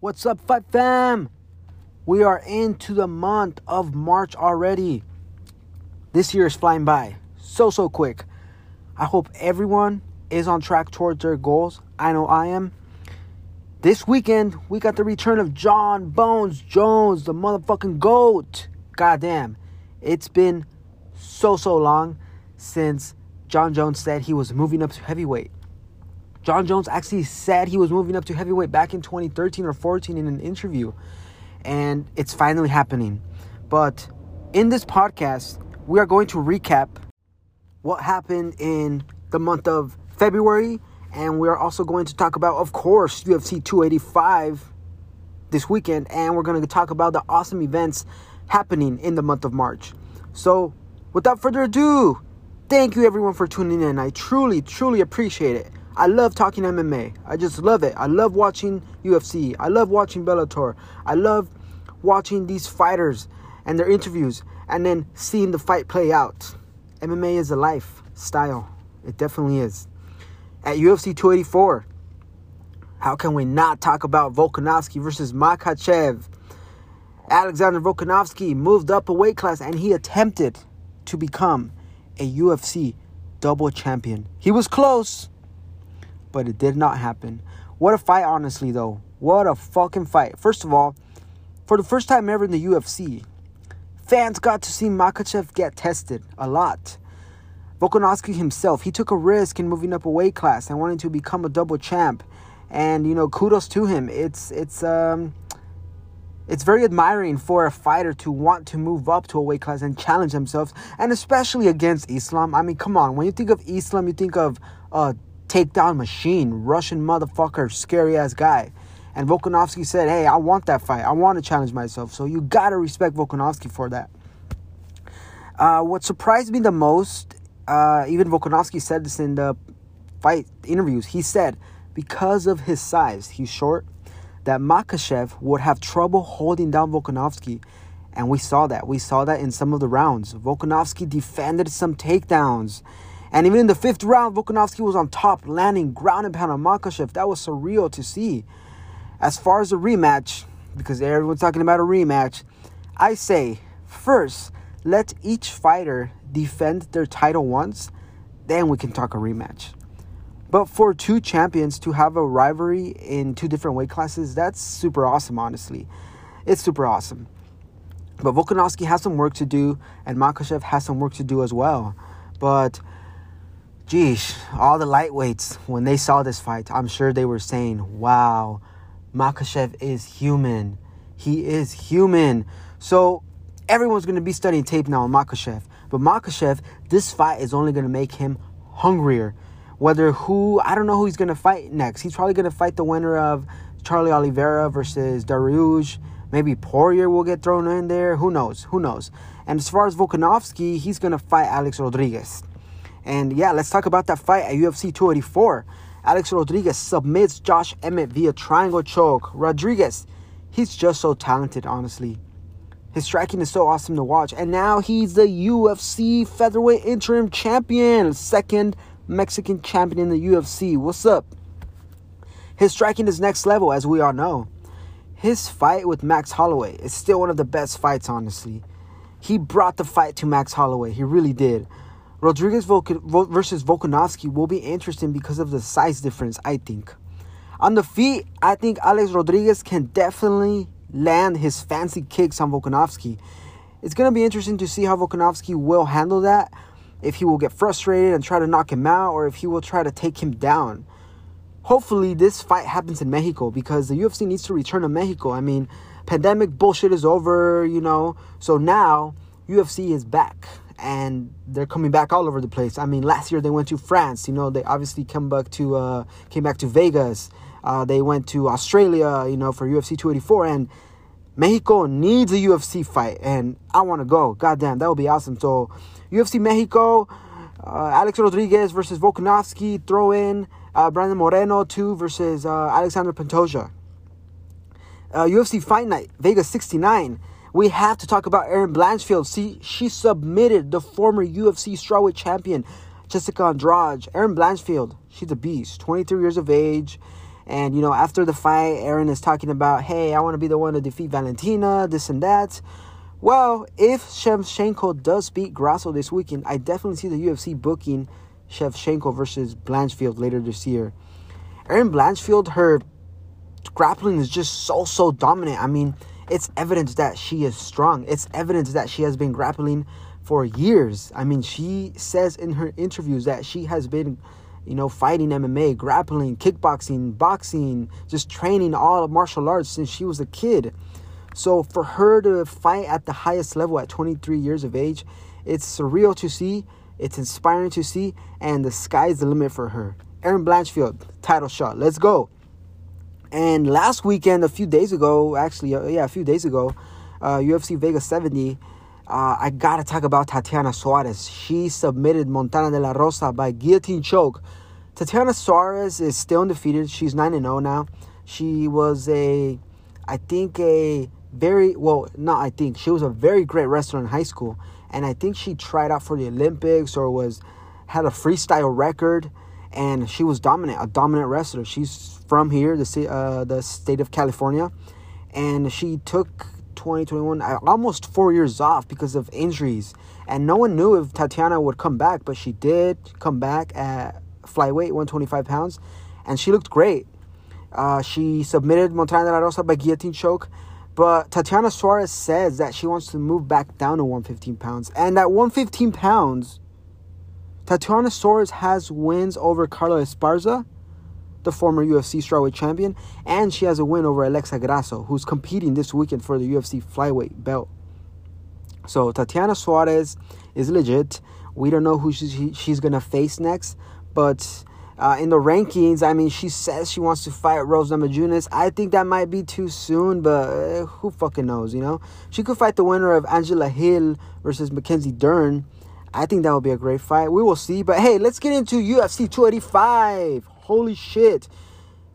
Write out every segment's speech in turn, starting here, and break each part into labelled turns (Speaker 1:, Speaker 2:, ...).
Speaker 1: What's up, Fight Fam? We are into the month of March already. This year is flying by so, so quick. I hope everyone is on track towards their goals. I know I am. This weekend, we got the return of Jon Bones Jones, the motherfucking GOAT. Goddamn. It's been so, so long since Jon Jones said he was moving up to heavyweight. Jon Jones actually said he was moving up to heavyweight back in 2013 or 14 in an interview. And it's finally happening. But in this podcast, we are going to recap what happened in the month of February. And we are also going to talk about, of course, UFC 285 this weekend. And we're going to talk about the awesome events happening in the month of March. So, without further ado, thank you everyone for tuning in. I truly, truly appreciate it. I love talking MMA. I just love it. I love watching UFC. I love watching Bellator. I love watching these fighters and their interviews and then seeing the fight play out. MMA is a lifestyle. It definitely is. At UFC 284, how can we not talk about Volkanovski versus Makhachev? Alexander Volkanovski moved up a weight class and he attempted to become a UFC double champion. He was close but it did not happen. What a fight, honestly, though. What a fucking fight. First of all, for the first time ever in the UFC, fans got to see Makhachev get tested a lot. Volkanovski himself, he took a risk in moving up a weight class and wanting to become a double champ. And you know, kudos to him. It's it's um it's very admiring for a fighter to want to move up to a weight class and challenge themselves, and especially against Islam. I mean, come on, when you think of Islam, you think of uh, takedown machine, Russian motherfucker, scary ass guy. And Volkanovski said, Hey, I want that fight. I want to challenge myself. So you gotta respect Volkanovski for that. Uh, what surprised me the most, uh, even Volkanovski said this in the fight interviews, he said, because of his size, he's short, that Makhachev would have trouble holding down Volkanovski. And we saw that. We saw that in some of the rounds. Volkanovski defended some takedowns. And even in the fifth round, Volkanovski was on top, landing ground and pound on Makhachev. That was surreal to see. As far as the rematch, because everyone's talking about a rematch, I say first, let each fighter defend their title once, then we can talk a rematch. But for two champions to have a rivalry in two different weight classes, that's super awesome, honestly. It's super awesome. But Volkanovski has some work to do, and Makhachev has some work to do as well. But geez, all the lightweights, when they saw this fight, I'm sure they were saying, wow, Makhachev is human. He is human. So everyone's going to be studying tape now on Makhachev. But Makhachev, this fight is only going to make him hungrier. Whether who, I don't know who he's going to fight next. He's probably going to fight the winner of Charlie Oliveira versus Dariush. Maybe Poirier will get thrown in there. Who knows? Who knows? And as far as Volkanovski, he's going to fight Alex Rodriguez. And yeah, let's talk about that fight at UFC 284. Alex Rodriguez submits Josh Emmett via triangle choke. Rodriguez, he's just so talented, honestly. His striking is so awesome to watch. And now he's the UFC featherweight interim champion, second Mexican champion in the UFC. What's up? His striking is next level, as we all know. His fight with Max Holloway is still one of the best fights, honestly. He brought the fight to Max Holloway. He really did. Rodriguez versus Volkanovski will be interesting because of the size difference, I think. On the feet, I think Alex Rodriguez can definitely land his fancy kicks on Volkanovski. It's going to be interesting to see how Volkanovski will handle that. If he will get frustrated and try to knock him out, or if he will try to take him down. Hopefully, this fight happens in Mexico because the UFC needs to return to Mexico. I mean, pandemic bullshit is over, you know. So now, UFC is back and they're coming back all over the place. I mean, last year they went to France. You know, they obviously come back to uh, came back to Vegas. Uh, they went to Australia. You know, for UFC 284, and Mexico needs a UFC fight, and I want to go. Goddamn, that would be awesome. So, UFC Mexico, uh, Alex Rodriguez versus Volkanovski. Throw in uh, Brandon Moreno too versus uh, Alexander Pantoja. UFC uh, Fight Night Vegas 69 we have to talk about Erin Blanchfield. See, she submitted the former UFC strawweight champion Jessica Andrade. Erin Blanchfield, she's a beast, 23 years of age, And you know, after the fight, Erin is talking about, "Hey, I want to be the one to defeat Valentina, this and that." Well, if Shevchenko does beat Grasso this weekend, I definitely see the UFC booking Shevchenko versus Blanchfield later this year. Erin Blanchfield, her grappling is just so so dominant. I mean, it's evidence that she is strong. It's evidence that she has been grappling for years. I mean, she says in her interviews that she has been, you know, fighting MMA, grappling, kickboxing, boxing, just training all martial arts since she was a kid. So for her to fight at the highest level at 23 years of age, it's surreal to see, it's inspiring to see, and the sky's the limit for her. Erin Blanchfield, title shot. Let's go. And last weekend, a few days ago, actually, uh, yeah, a few days ago, uh, UFC Vegas 70, uh, I gotta talk about Tatiana Suarez. She submitted Montana de la Rosa by guillotine choke. Tatiana Suarez is still undefeated. She's 9 0 now. She was a, I think, a very, well, not I think, she was a very great wrestler in high school. And I think she tried out for the Olympics or was, had a freestyle record. And she was dominant, a dominant wrestler. She's from here, the, uh, the state of California. And she took 2021, almost four years off because of injuries. And no one knew if Tatiana would come back, but she did come back at flyweight, 125 pounds, and she looked great. Uh, she submitted Montana de la Rosa by guillotine choke, but Tatiana Suarez says that she wants to move back down to 115 pounds. And at 115 pounds, Tatiana Suarez has wins over Carla Esparza the former UFC strawweight champion, and she has a win over Alexa Grasso, who's competing this weekend for the UFC flyweight belt. So Tatiana Suarez is legit. We don't know who she's, gonna face next, but uh, in the rankings, I mean, she says she wants to fight Rose Namajunas. I think that might be too soon, but uh, who fucking knows, you know? She could fight the winner of Angela Hill versus Mackenzie Dern. I think that would be a great fight. We will see. But hey, let's get into UFC 285. Holy shit.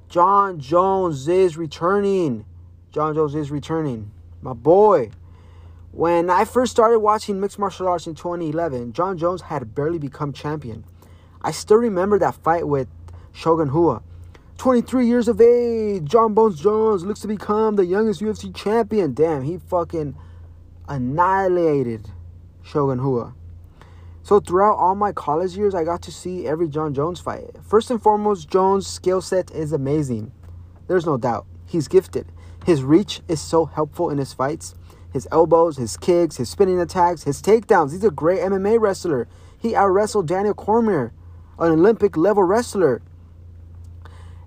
Speaker 1: Jon Jones is returning. Jon Jones is returning. My boy. When I first started watching mixed martial arts in 2011, Jon Jones had barely become champion. I still remember that fight with Shogun Rua. 23 years of age, Jon Bones Jones looks to become the youngest UFC champion. Damn, he fucking annihilated Shogun Rua. So throughout all my college years, I got to see every Jon Jones fight. First and foremost, Jones' skill set is amazing. There's no doubt. He's gifted. His reach is so helpful in his fights. His elbows, his kicks, his spinning attacks, his takedowns. He's a great MMA wrestler. He out wrestled Daniel Cormier, an Olympic level wrestler.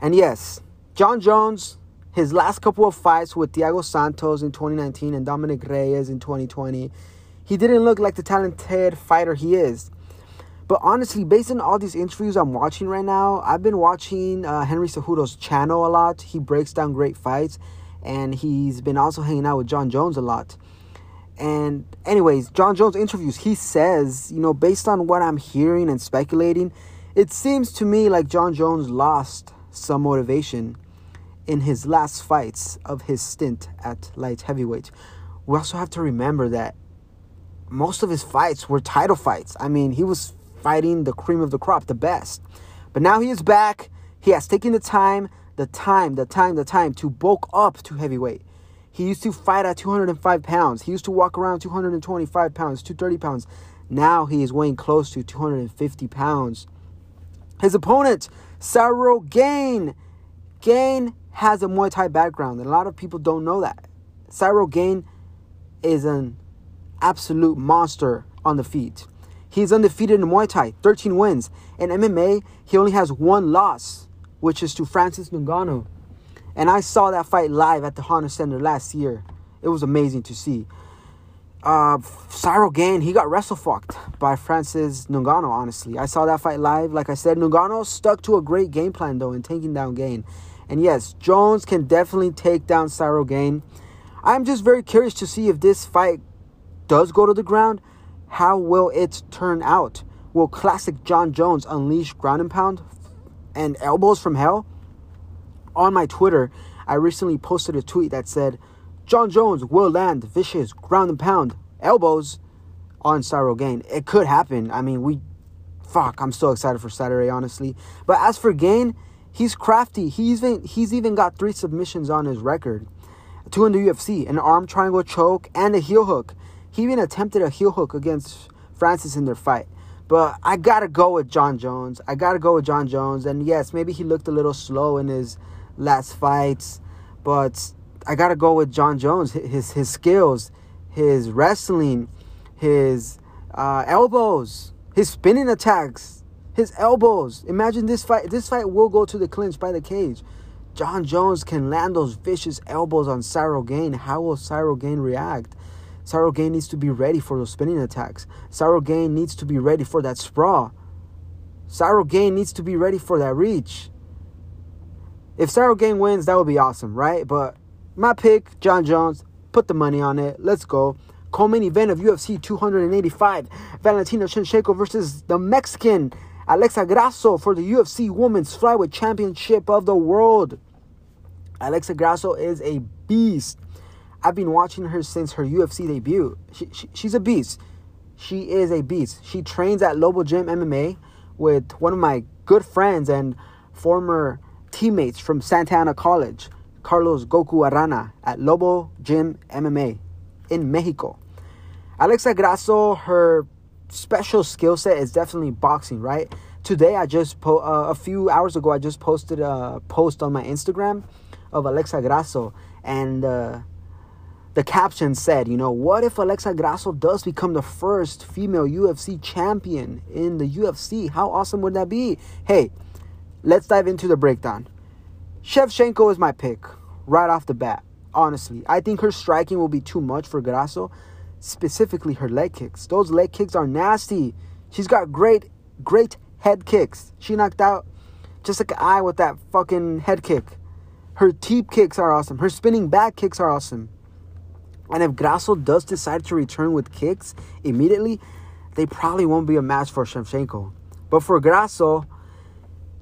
Speaker 1: And yes, Jon Jones, his last couple of fights with Thiago Santos in 2019 and Dominick Reyes in 2020 he didn't look like the talented fighter he is. But honestly, based on all these interviews I'm watching right now, I've been watching uh, Henry Cejudo's channel a lot. He breaks down great fights, and he's been also hanging out with Jon Jones a lot. And, anyways, Jon Jones interviews, he says, you know, based on what I'm hearing and speculating, it seems to me like Jon Jones lost some motivation in his last fights of his stint at light heavyweight. We also have to remember that most of his fights were title fights. I mean, he was fighting the cream of the crop, the best. But now he is back. He has taken the time, the time, the time, the time to bulk up to heavyweight. He used to fight at 205 pounds. He used to walk around 225 pounds, 230 pounds. Now he is weighing close to 250 pounds. His opponent, Ciryl Gane. Gane has a Muay Thai background, and a lot of people don't know that. Ciryl Gane is an absolute monster on the feet. He's undefeated in Muay Thai, 13 wins. In MMA, he only has one loss, which is to Francis Ngannou. And I saw that fight live at the Honda Center last year. It was amazing to see. Uh, Ciryl Gane, he got wrestle fucked by Francis Ngannou, honestly. I saw that fight live. Like I said, Ngannou stuck to a great game plan, though, in taking down Gane. And yes, Jones can definitely take down Ciryl Gane. I'm just very curious to see if this fight does go to the ground, how will it turn out? Will classic Jon Jones unleash ground and pound and elbows from hell? On my Twitter, I recently posted a tweet that said, Jon Jones will land vicious ground and pound elbows on Ciryl Gane. It could happen. I mean, we, fuck, I'm so excited for Saturday, honestly. But as for Gane, He's crafty. He's even he's even got three submissions on his record. Two in the UFC, an arm triangle choke and a heel hook. He even attempted a heel hook against Francis in their fight. But I gotta go with Jon Jones. I gotta go with Jon Jones. And yes, maybe he looked a little slow in his last fights, but I gotta go with Jon Jones. His his skills, his wrestling, his uh, elbows, his spinning attacks, his elbows. Imagine this fight. This fight will go to the clinch by the cage. Jon Jones can land those vicious elbows on Ciryl Gane. How will Ciryl Gane react? Ciryl Gane needs to be ready for those spinning attacks. Ciryl Gane needs to be ready for that sprawl. Ciryl Gane needs to be ready for that reach. If Ciryl Gane wins, that would be awesome, right? But my pick, Jon Jones, put the money on it. Let's go. Co-main event of UFC 285, Valentina Shevchenko versus the Mexican Alexa Grasso for the UFC Women's Flyweight Championship of the World. Alexa Grasso is a beast. I've been watching her since her UFC debut. She, she, she's a beast. She is a beast. She trains at Lobo Gym MMA with one of my good friends and former teammates from Santa Ana College, Carlos Goku Arana, at Lobo Gym MMA in Mexico. Alexa Grasso, her special skill set is definitely boxing, right? Today, I just po- uh, a few hours ago, I just posted a post on my Instagram of Alexa Grasso, and uh, the caption said, you know, what if Alexa Grasso does become the first female UFC champion in the UFC? How awesome would that be? Hey, let's dive into the breakdown. Shevchenko is my pick right off the bat. Honestly, I think her striking will be too much for Grasso, specifically her leg kicks. Those leg kicks are nasty. She's got great, great head kicks. She knocked out Jessica Eye with that fucking head kick. Her teep kicks are awesome. Her spinning back kicks are awesome. And if Grasso does decide to return with kicks immediately, they probably won't be a match for Shevchenko. But for Grasso,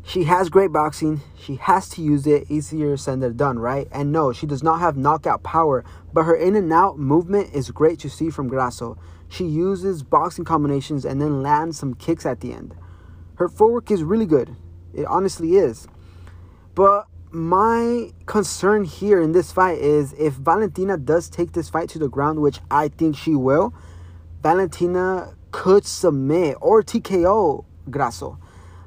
Speaker 1: she has great boxing. She has to use it. Easier said than done, right? And no, she does not have knockout power, but her in and out movement is great to see from Grasso. She uses boxing combinations and then lands some kicks at the end. Her footwork is really good. It honestly is. But my concern here in this fight is if Valentina does take this fight to the ground, which I think she will, Valentina could submit or TKO Grasso.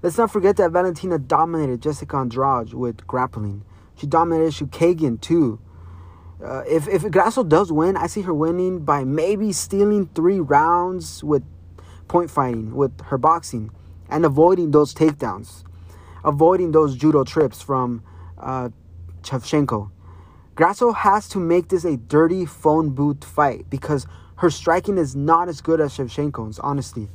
Speaker 1: Let's not forget that Valentina dominated Jessica Andrade with grappling. She dominated Chookagian too. Uh, if if Grasso does win, I see her winning by maybe stealing three rounds with point fighting with her boxing and avoiding those takedowns, avoiding those judo trips from uh, Shevchenko. Grasso has to make this a dirty phone booth fight because her striking is not as good as Shevchenko's, honestly.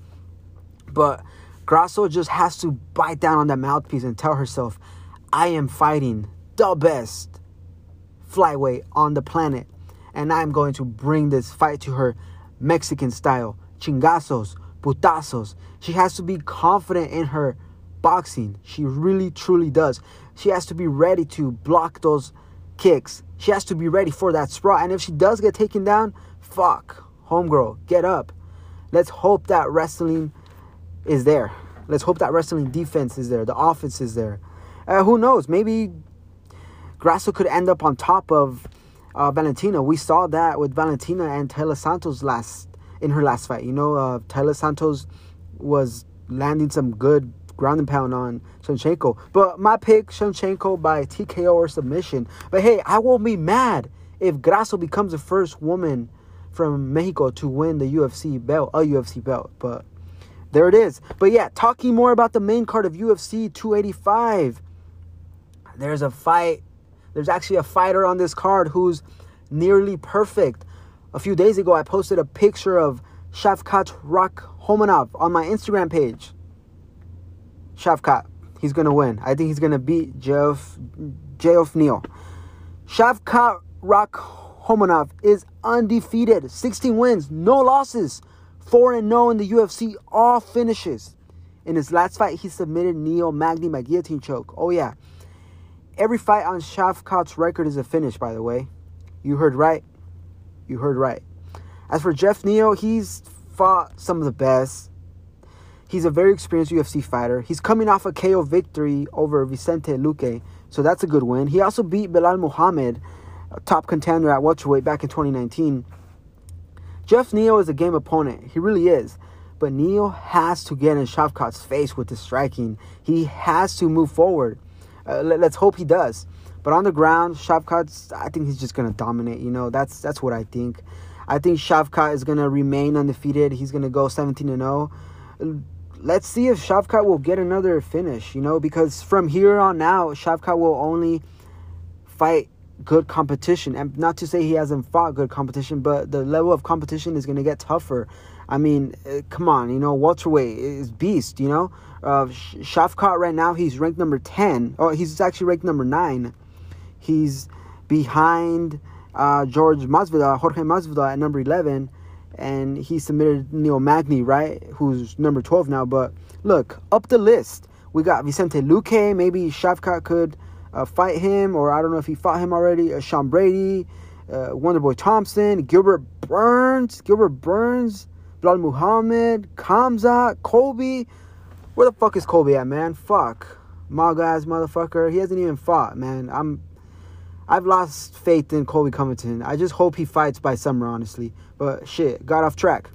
Speaker 1: But Grasso just has to bite down on that mouthpiece and tell herself, I am fighting the best flyweight on the planet. And I'm going to bring this fight to her Mexican style. Chingazos, putazos. She has to be confident in her boxing. She really, truly does. She has to be ready to block those kicks. She has to be ready for that sprawl. And if she does get taken down, fuck, homegirl, get up. Let's hope that wrestling is there. Let's hope that wrestling defense is there. The offense is there. Uh, who knows? Maybe Grasso could end up on top of uh, Valentina. We saw that with Valentina and Taila Santos last in her last fight. You know, uh, Taila Santos was landing some good ground and pound on Shevchenko. But my pick, Shevchenko by TKO or submission. But hey, I won't be mad if Grasso becomes the first woman from Mexico to win the UFC belt, a UFC belt. But there it is. But yeah, talking more about the main card of UFC 285. There's a fight. There's actually a fighter on this card who's nearly perfect. A few days ago, I posted a picture of Shavkat Rakhmonov on my Instagram page. Shavkat, he's gonna win. I think he's gonna beat Jeff Geoff Neal. Shavkat Rakhmonov is undefeated, 16 wins, no losses, 4 and 0 in the UFC, all finishes. In his last fight, he submitted Neil Magny by guillotine choke. Oh yeah. Every fight on Shavkat's record is a finish, by the way. You heard right. You heard right. As for Geoff Neal, he's fought some of the best He's a very experienced UFC fighter. He's coming off a KO victory over Vicente Luque, so that's a good win. He also beat Belal Muhammad, a top contender at welterweight back in 2019. Geoff Neal is a game opponent. He really is. But Neal has to get in Shavkat's face with the striking. He has to move forward. Uh, let, us hope he does. But on the ground, Shavkat, I think he's just gonna dominate. You know, that's that's what I think. I think Shavkat is gonna remain undefeated. He's gonna go 17 and 0 let's see if Shavkat will get another finish, you know, because from here on out, Shavkat will only fight good competition. And not to say he hasn't fought good competition, but the level of competition is going to get tougher. I mean, uh, come on, you know, welterweight is beast, you know. Uh, Shavkat right now, he's ranked number 10. Oh, he's actually ranked number 9. He's behind uh, George Masvidal, Jorge Masvidal at number 11 and he submitted Neil Magny, right? Who's number 12 now. But look, up the list, we got Vicente Luque. Maybe Shavkat could uh, fight him, or I don't know if he fought him already. Uh, Sean Brady, uh, Wonderboy Thompson, Gilbert Burns, Gilbert Burns, Belal Muhammad, Khamzat, Colby. Where the fuck is Colby at, man? Fuck. Maga motherfucker. He hasn't even fought, man. I'm I've lost faith in Colby Covington. I just hope he fights by summer, honestly. But shit, got off track.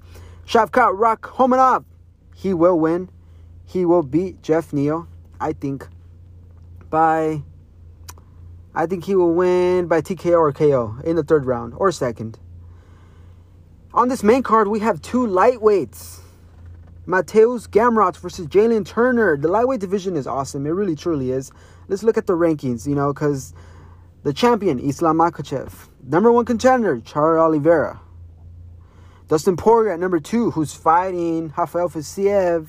Speaker 1: Shavkat Rakhmonov, he will win. He will beat Geoff Neal, I think, by. I think he will win by TKO or KO in the third round or second. On this main card, we have two lightweights. Mateusz Gamrot versus Jalen Turner. The lightweight division is awesome. It really, truly is. Let's look at the rankings, you know, because the champion, Islam Makhachev. Number one contender, Charles Oliveira. Dustin Poirier at number two, who's fighting Rafael Fiziev.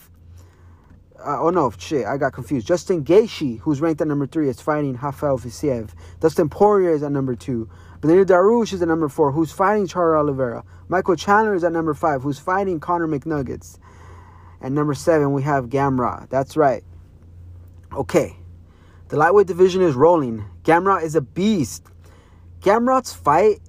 Speaker 1: Uh, oh no, shit, I got confused. Justin Gaethje, who's ranked at number three, is fighting Rafael Fiziev. Dustin Poirier is at number two. Beneil Dariush is at number four, who's fighting Charles Oliveira. Michael Chandler is at number five, who's fighting Connor McNuggets. And number seven, we have Gamra. That's right. Okay, the lightweight division is rolling. Gamrot is a beast. Gamrot's fight,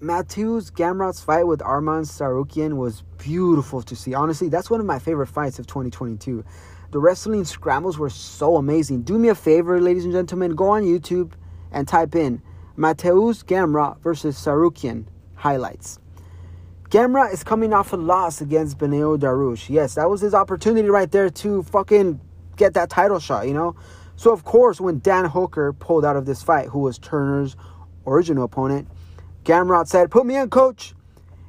Speaker 1: Mateusz Gamrot's fight with Arman Tsarukyan was beautiful to see. Honestly, that's one of my favorite fights of 2022. The wrestling scrambles were so amazing. Do me a favor, ladies and gentlemen, go on YouTube and type in Mateusz Gamrot versus Tsarukyan highlights. Gamrot is coming off a loss against Beneil Dariush. Yes, that was his opportunity right there to fucking get that title shot, you know? So, of course, when Dan Hooker pulled out of this fight, who was Turner's original opponent, Gamrot said, Put me in, coach.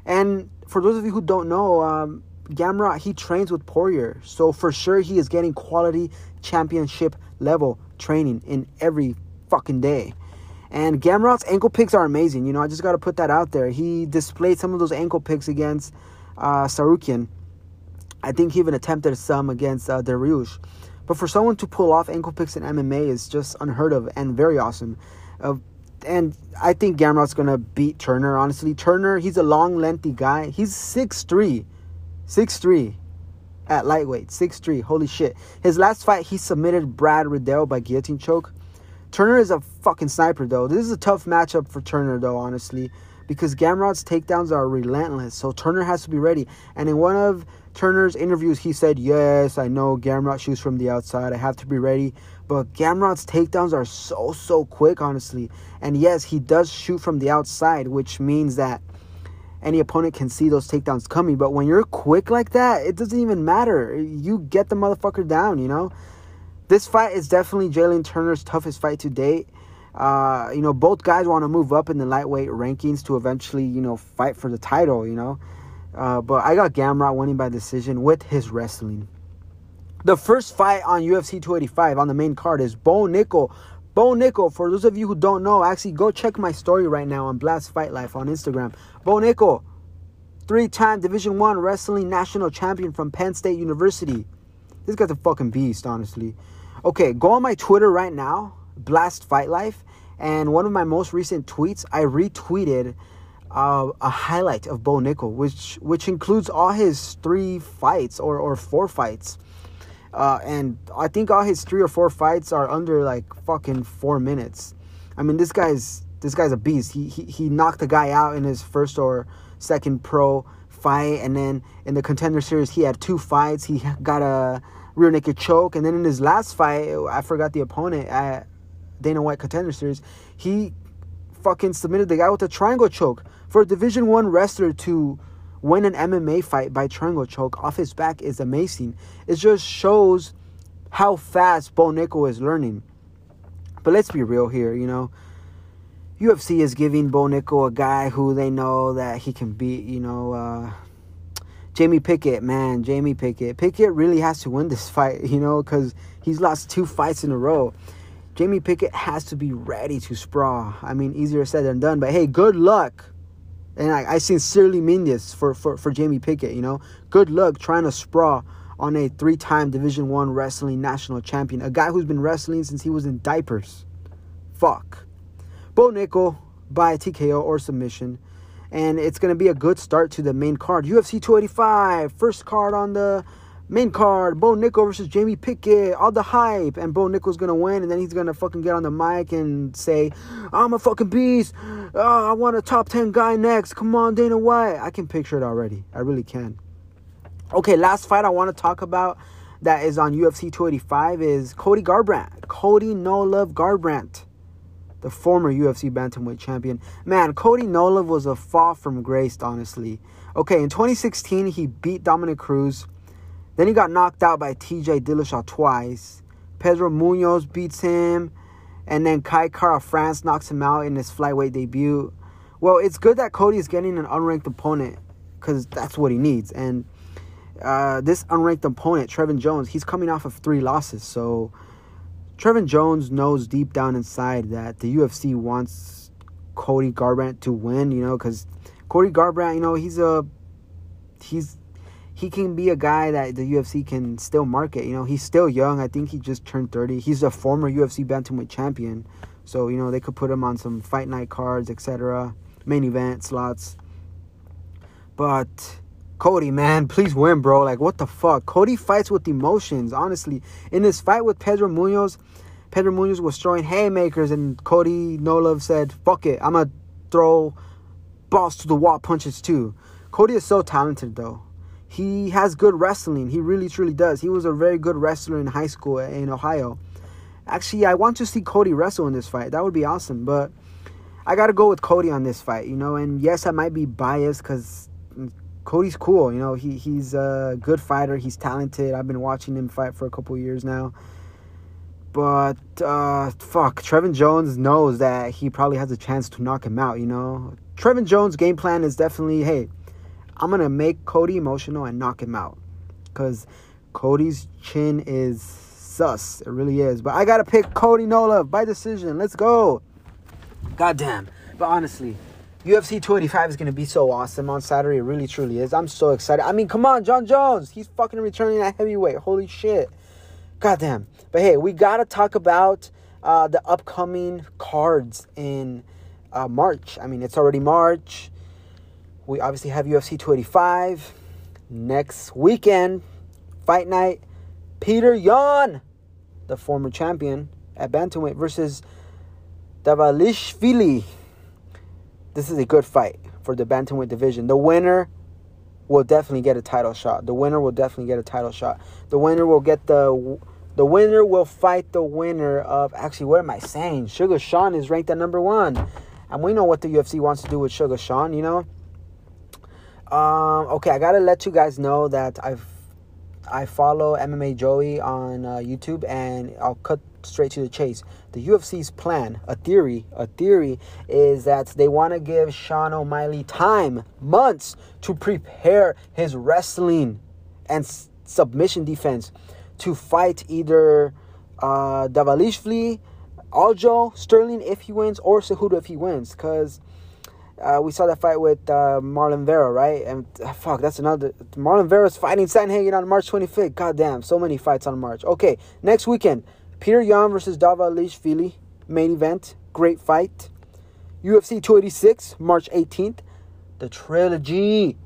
Speaker 1: And for those of you who don't know, um, Gamrot, he trains with Poirier. So, for sure, he is getting quality championship level training in every fucking day. And Gamrot's ankle picks are amazing. You know, I just got to put that out there. He displayed some of those ankle picks against uh, Tsarukyan. I think he even attempted some against uh, Dariush. But for someone to pull off ankle picks in MMA is just unheard of and very awesome. Uh, and I think Gamrot's gonna beat Turner. Honestly, Turner, he's a long, lengthy guy. He's 6'3", 6'3", at lightweight, 6'3". Holy shit! His last fight, he submitted Brad Riddell by guillotine choke. Turner is a fucking sniper, though. This is a tough matchup for Turner, though. Honestly, because Gamrot's takedowns are relentless, so Turner has to be ready. And in one of Turner's interviews, he said, Yes, I know Gamrot shoots from the outside. I have to be ready. But Gamrot's takedowns are so, so quick, honestly. And yes, he does shoot from the outside, which means that any opponent can see those takedowns coming. But when you're quick like that, it doesn't even matter. You get the motherfucker down, you know? This fight is definitely Jalen Turner's toughest fight to date. Uh, you know, both guys want to move up in the lightweight rankings to eventually, you know, fight for the title, you know? Uh, but I got Gamrot winning by decision with his wrestling. The first fight on UFC 285 on the main card is Bo Nickal. Bo Nickal, for those of you who don't know, actually go check my story right now on Blast Fight Life on Instagram. Bo Nickal, three-time Division One wrestling national champion from Penn State University. This guy's a fucking beast, honestly. Okay, go on my Twitter right now, Blast Fight Life, and one of my most recent tweets, I retweeted uh, a highlight of Bo Nickal, which which includes all his three fights or, or four fights. Uh, and I think all his three or four fights are under like fucking four minutes. I mean, this guy's this guy's a beast. He he, he knocked the guy out in his first or second pro fight, and then in the contender series, he had two fights. He got a rear naked choke, and then in his last fight, I forgot the opponent at Dana White contender series, he fucking submitted the guy with a triangle choke for a Division One wrestler to win an MMA fight by triangle choke off his back is amazing. It just shows how fast Bo Nickal is learning. But let's be real here, you know. UFC is giving Bo Nickal a guy who they know that he can beat, you know, uh, Jamie Pickett, man, Jamie Pickett. Pickett really has to win this fight, you know, because he's lost two fights in a row. Jamie Pickett has to be ready to sprawl. I mean, easier said than done, but hey, good luck and I, I sincerely mean this for, for, for Jamie Pickett, you know. Good luck trying to sprawl on a three-time Division One wrestling national champion, a guy who's been wrestling since he was in diapers. Fuck. Bo Nickal by TKO or submission. And it's going to be a good start to the main card. UFC 285, first card on the Main card, Bo Nickal versus Jamie Pickett, all the hype, and Bo Nickal's gonna win, and then he's gonna fucking get on the mic and say, I'm a fucking beast, oh, I want a top 10 guy next, come on, Dana White. I can picture it already, I really can. Okay, last fight I wanna talk about that is on UFC 285 is Cody Garbrandt. Cody No Love Garbrandt, the former UFC Bantamweight champion. Man, Cody No Love was a fall from grace, honestly. Okay, in 2016, he beat Dominick Cruz then he got knocked out by TJ Dillashaw twice. Pedro Munhoz beats him. And then Kai Kara-France knocks him out in his flyweight debut. Well, it's good that Cody is getting an unranked opponent because that's what he needs. And uh, this unranked opponent, Trevin Jones, he's coming off of three losses. So Trevin Jones knows deep down inside that the UFC wants Cody Garbrandt to win, you know, because Cody Garbrandt, you know, he's a he's he can be a guy that the UFC can still market. You know, he's still young. I think he just turned 30. He's a former UFC bantamweight champion. So, you know, they could put him on some fight night cards, etc., main event slots. But Cody, man, please win, bro. Like, what the fuck? Cody fights with emotions, honestly. In his fight with Pedro Munhoz, Pedro Munhoz was throwing haymakers, and Cody No Love said, fuck it, I'm gonna throw balls to the wall punches too. Cody is so talented, though he has good wrestling. He really, truly does. He was a very good wrestler in high school in Ohio. Actually, I want to see Cody wrestle in this fight. That would be awesome. But I got to go with Cody on this fight, you know. And yes, I might be biased because Cody's cool. You know, he, he's a good fighter. He's talented. I've been watching him fight for a couple years now. But uh, fuck, Trevin Jones knows that he probably has a chance to knock him out. You know, Trevin Jones' game plan is definitely, hey, I'm gonna make Cody emotional and knock him out. Cause Cody's chin is sus. It really is. But I gotta pick Cody Nola by decision. Let's go. Goddamn. But honestly, UFC 285 is gonna be so awesome on Saturday. It really truly is. I'm so excited. I mean, come on, Jon Jones. He's fucking returning at heavyweight. Holy shit. Goddamn. But hey, we gotta talk about uh, the upcoming cards in uh, March. I mean, it's already March. We obviously have UFC 285 next weekend. Fight night. Petr Yan, the former champion at bantamweight, versus Dvalishvili. This is a good fight for the bantamweight division. The winner will definitely get a title shot. The winner will definitely get a title shot. The winner will get the the winner will fight the winner of actually what am I saying? Sugar Sean is ranked at number one. And we know what the UFC wants to do with Sugar Sean, you know? Um, okay, I gotta let you guys know that I've I follow MMA Joey on uh, YouTube, and I'll cut straight to the chase. The UFC's plan, a theory, a theory is that they want to give Sean O'Malley time, months, to prepare his wrestling and s- submission defense to fight either uh, Dvalishvili, Aljo, Sterling if he wins, or Cejudo if he wins, because uh, we saw that fight with uh, Marlon Vera, right? And uh, fuck, that's another. Marlon Vera's fighting Sandhagen on March 25th. God damn, so many fights on March. Okay, next weekend, Petr Yan versus Dava Dvalishvili, main event. Great fight. UFC 286, March 18th. The trilogy.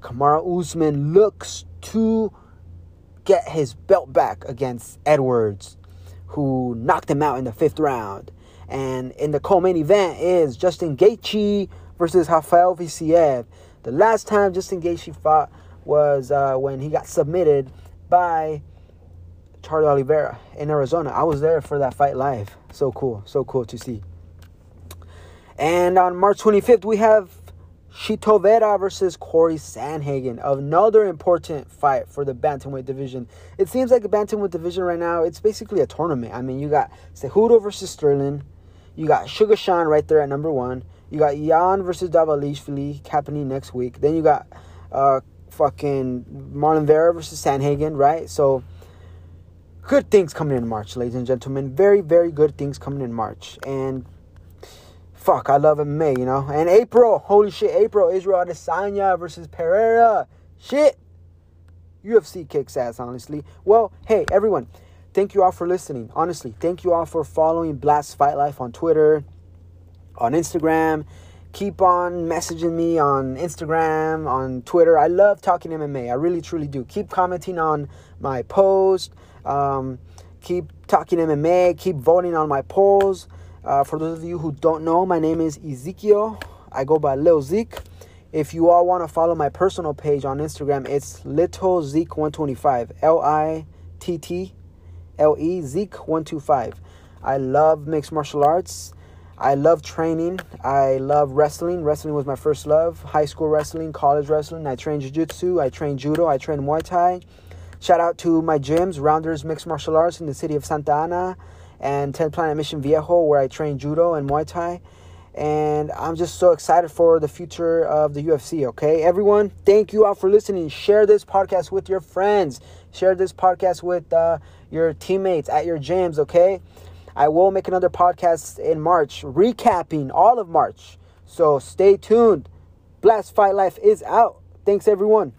Speaker 1: Kamaru Usman looks to get his belt back against Edwards, who knocked him out in the fifth round. And in the co-main event is Justin Gaethje versus Rafael Fiziev. The last time Justin Gaethje fought was uh, when he got submitted by Charlie Oliveira in Arizona. I was there for that fight live. So cool, so cool to see. And on March 25th, we have Chito Vera versus Cory Sandhagen. Another important fight for the bantamweight division. It seems like the bantamweight division right now, it's basically a tournament. I mean, you got Cejudo versus Sterling. You got Sugar Sean right there at number one. You got Yan versus Dvalishvili happening next week. Then you got uh, fucking Marlon Vera versus Sandhagen, right? So good things coming in March, ladies and gentlemen. Very, very good things coming in March. And fuck, I love May, you know. And April, holy shit, April, Israel Adesanya versus Pereira. Shit. UFC kicks ass, honestly. Well, hey, everyone, thank you all for listening. Honestly, thank you all for following Blast Fight Life on Twitter, on Instagram. Keep on messaging me on Instagram, on Twitter. I love talking MMA. I really, truly do. Keep commenting on my post. Um, keep talking MMA. Keep voting on my polls. Uh, for those of you who don't know, my name is Ezekiel. I go by Lil Zeke. If you all want to follow my personal page on Instagram, it's Little Zeke 125. L I T T L E Zeke 125. I love mixed martial arts. I love training. I love wrestling. Wrestling was my first love. High school wrestling, college wrestling. I train jiu-jitsu. I train judo. I train Muay Thai. Shout out to my gyms, Rounders Mixed Martial Arts in the city of Santa Ana and 10 Planet Mission Viejo, where I train judo and Muay Thai. And I'm just so excited for the future of the UFC, okay? Everyone, thank you all for listening. Share this podcast with your friends. Share this podcast with uh, your teammates at your gyms, okay? I will make another podcast in March, recapping all of March. So stay tuned. Blast Fight Life is out. Thanks, everyone.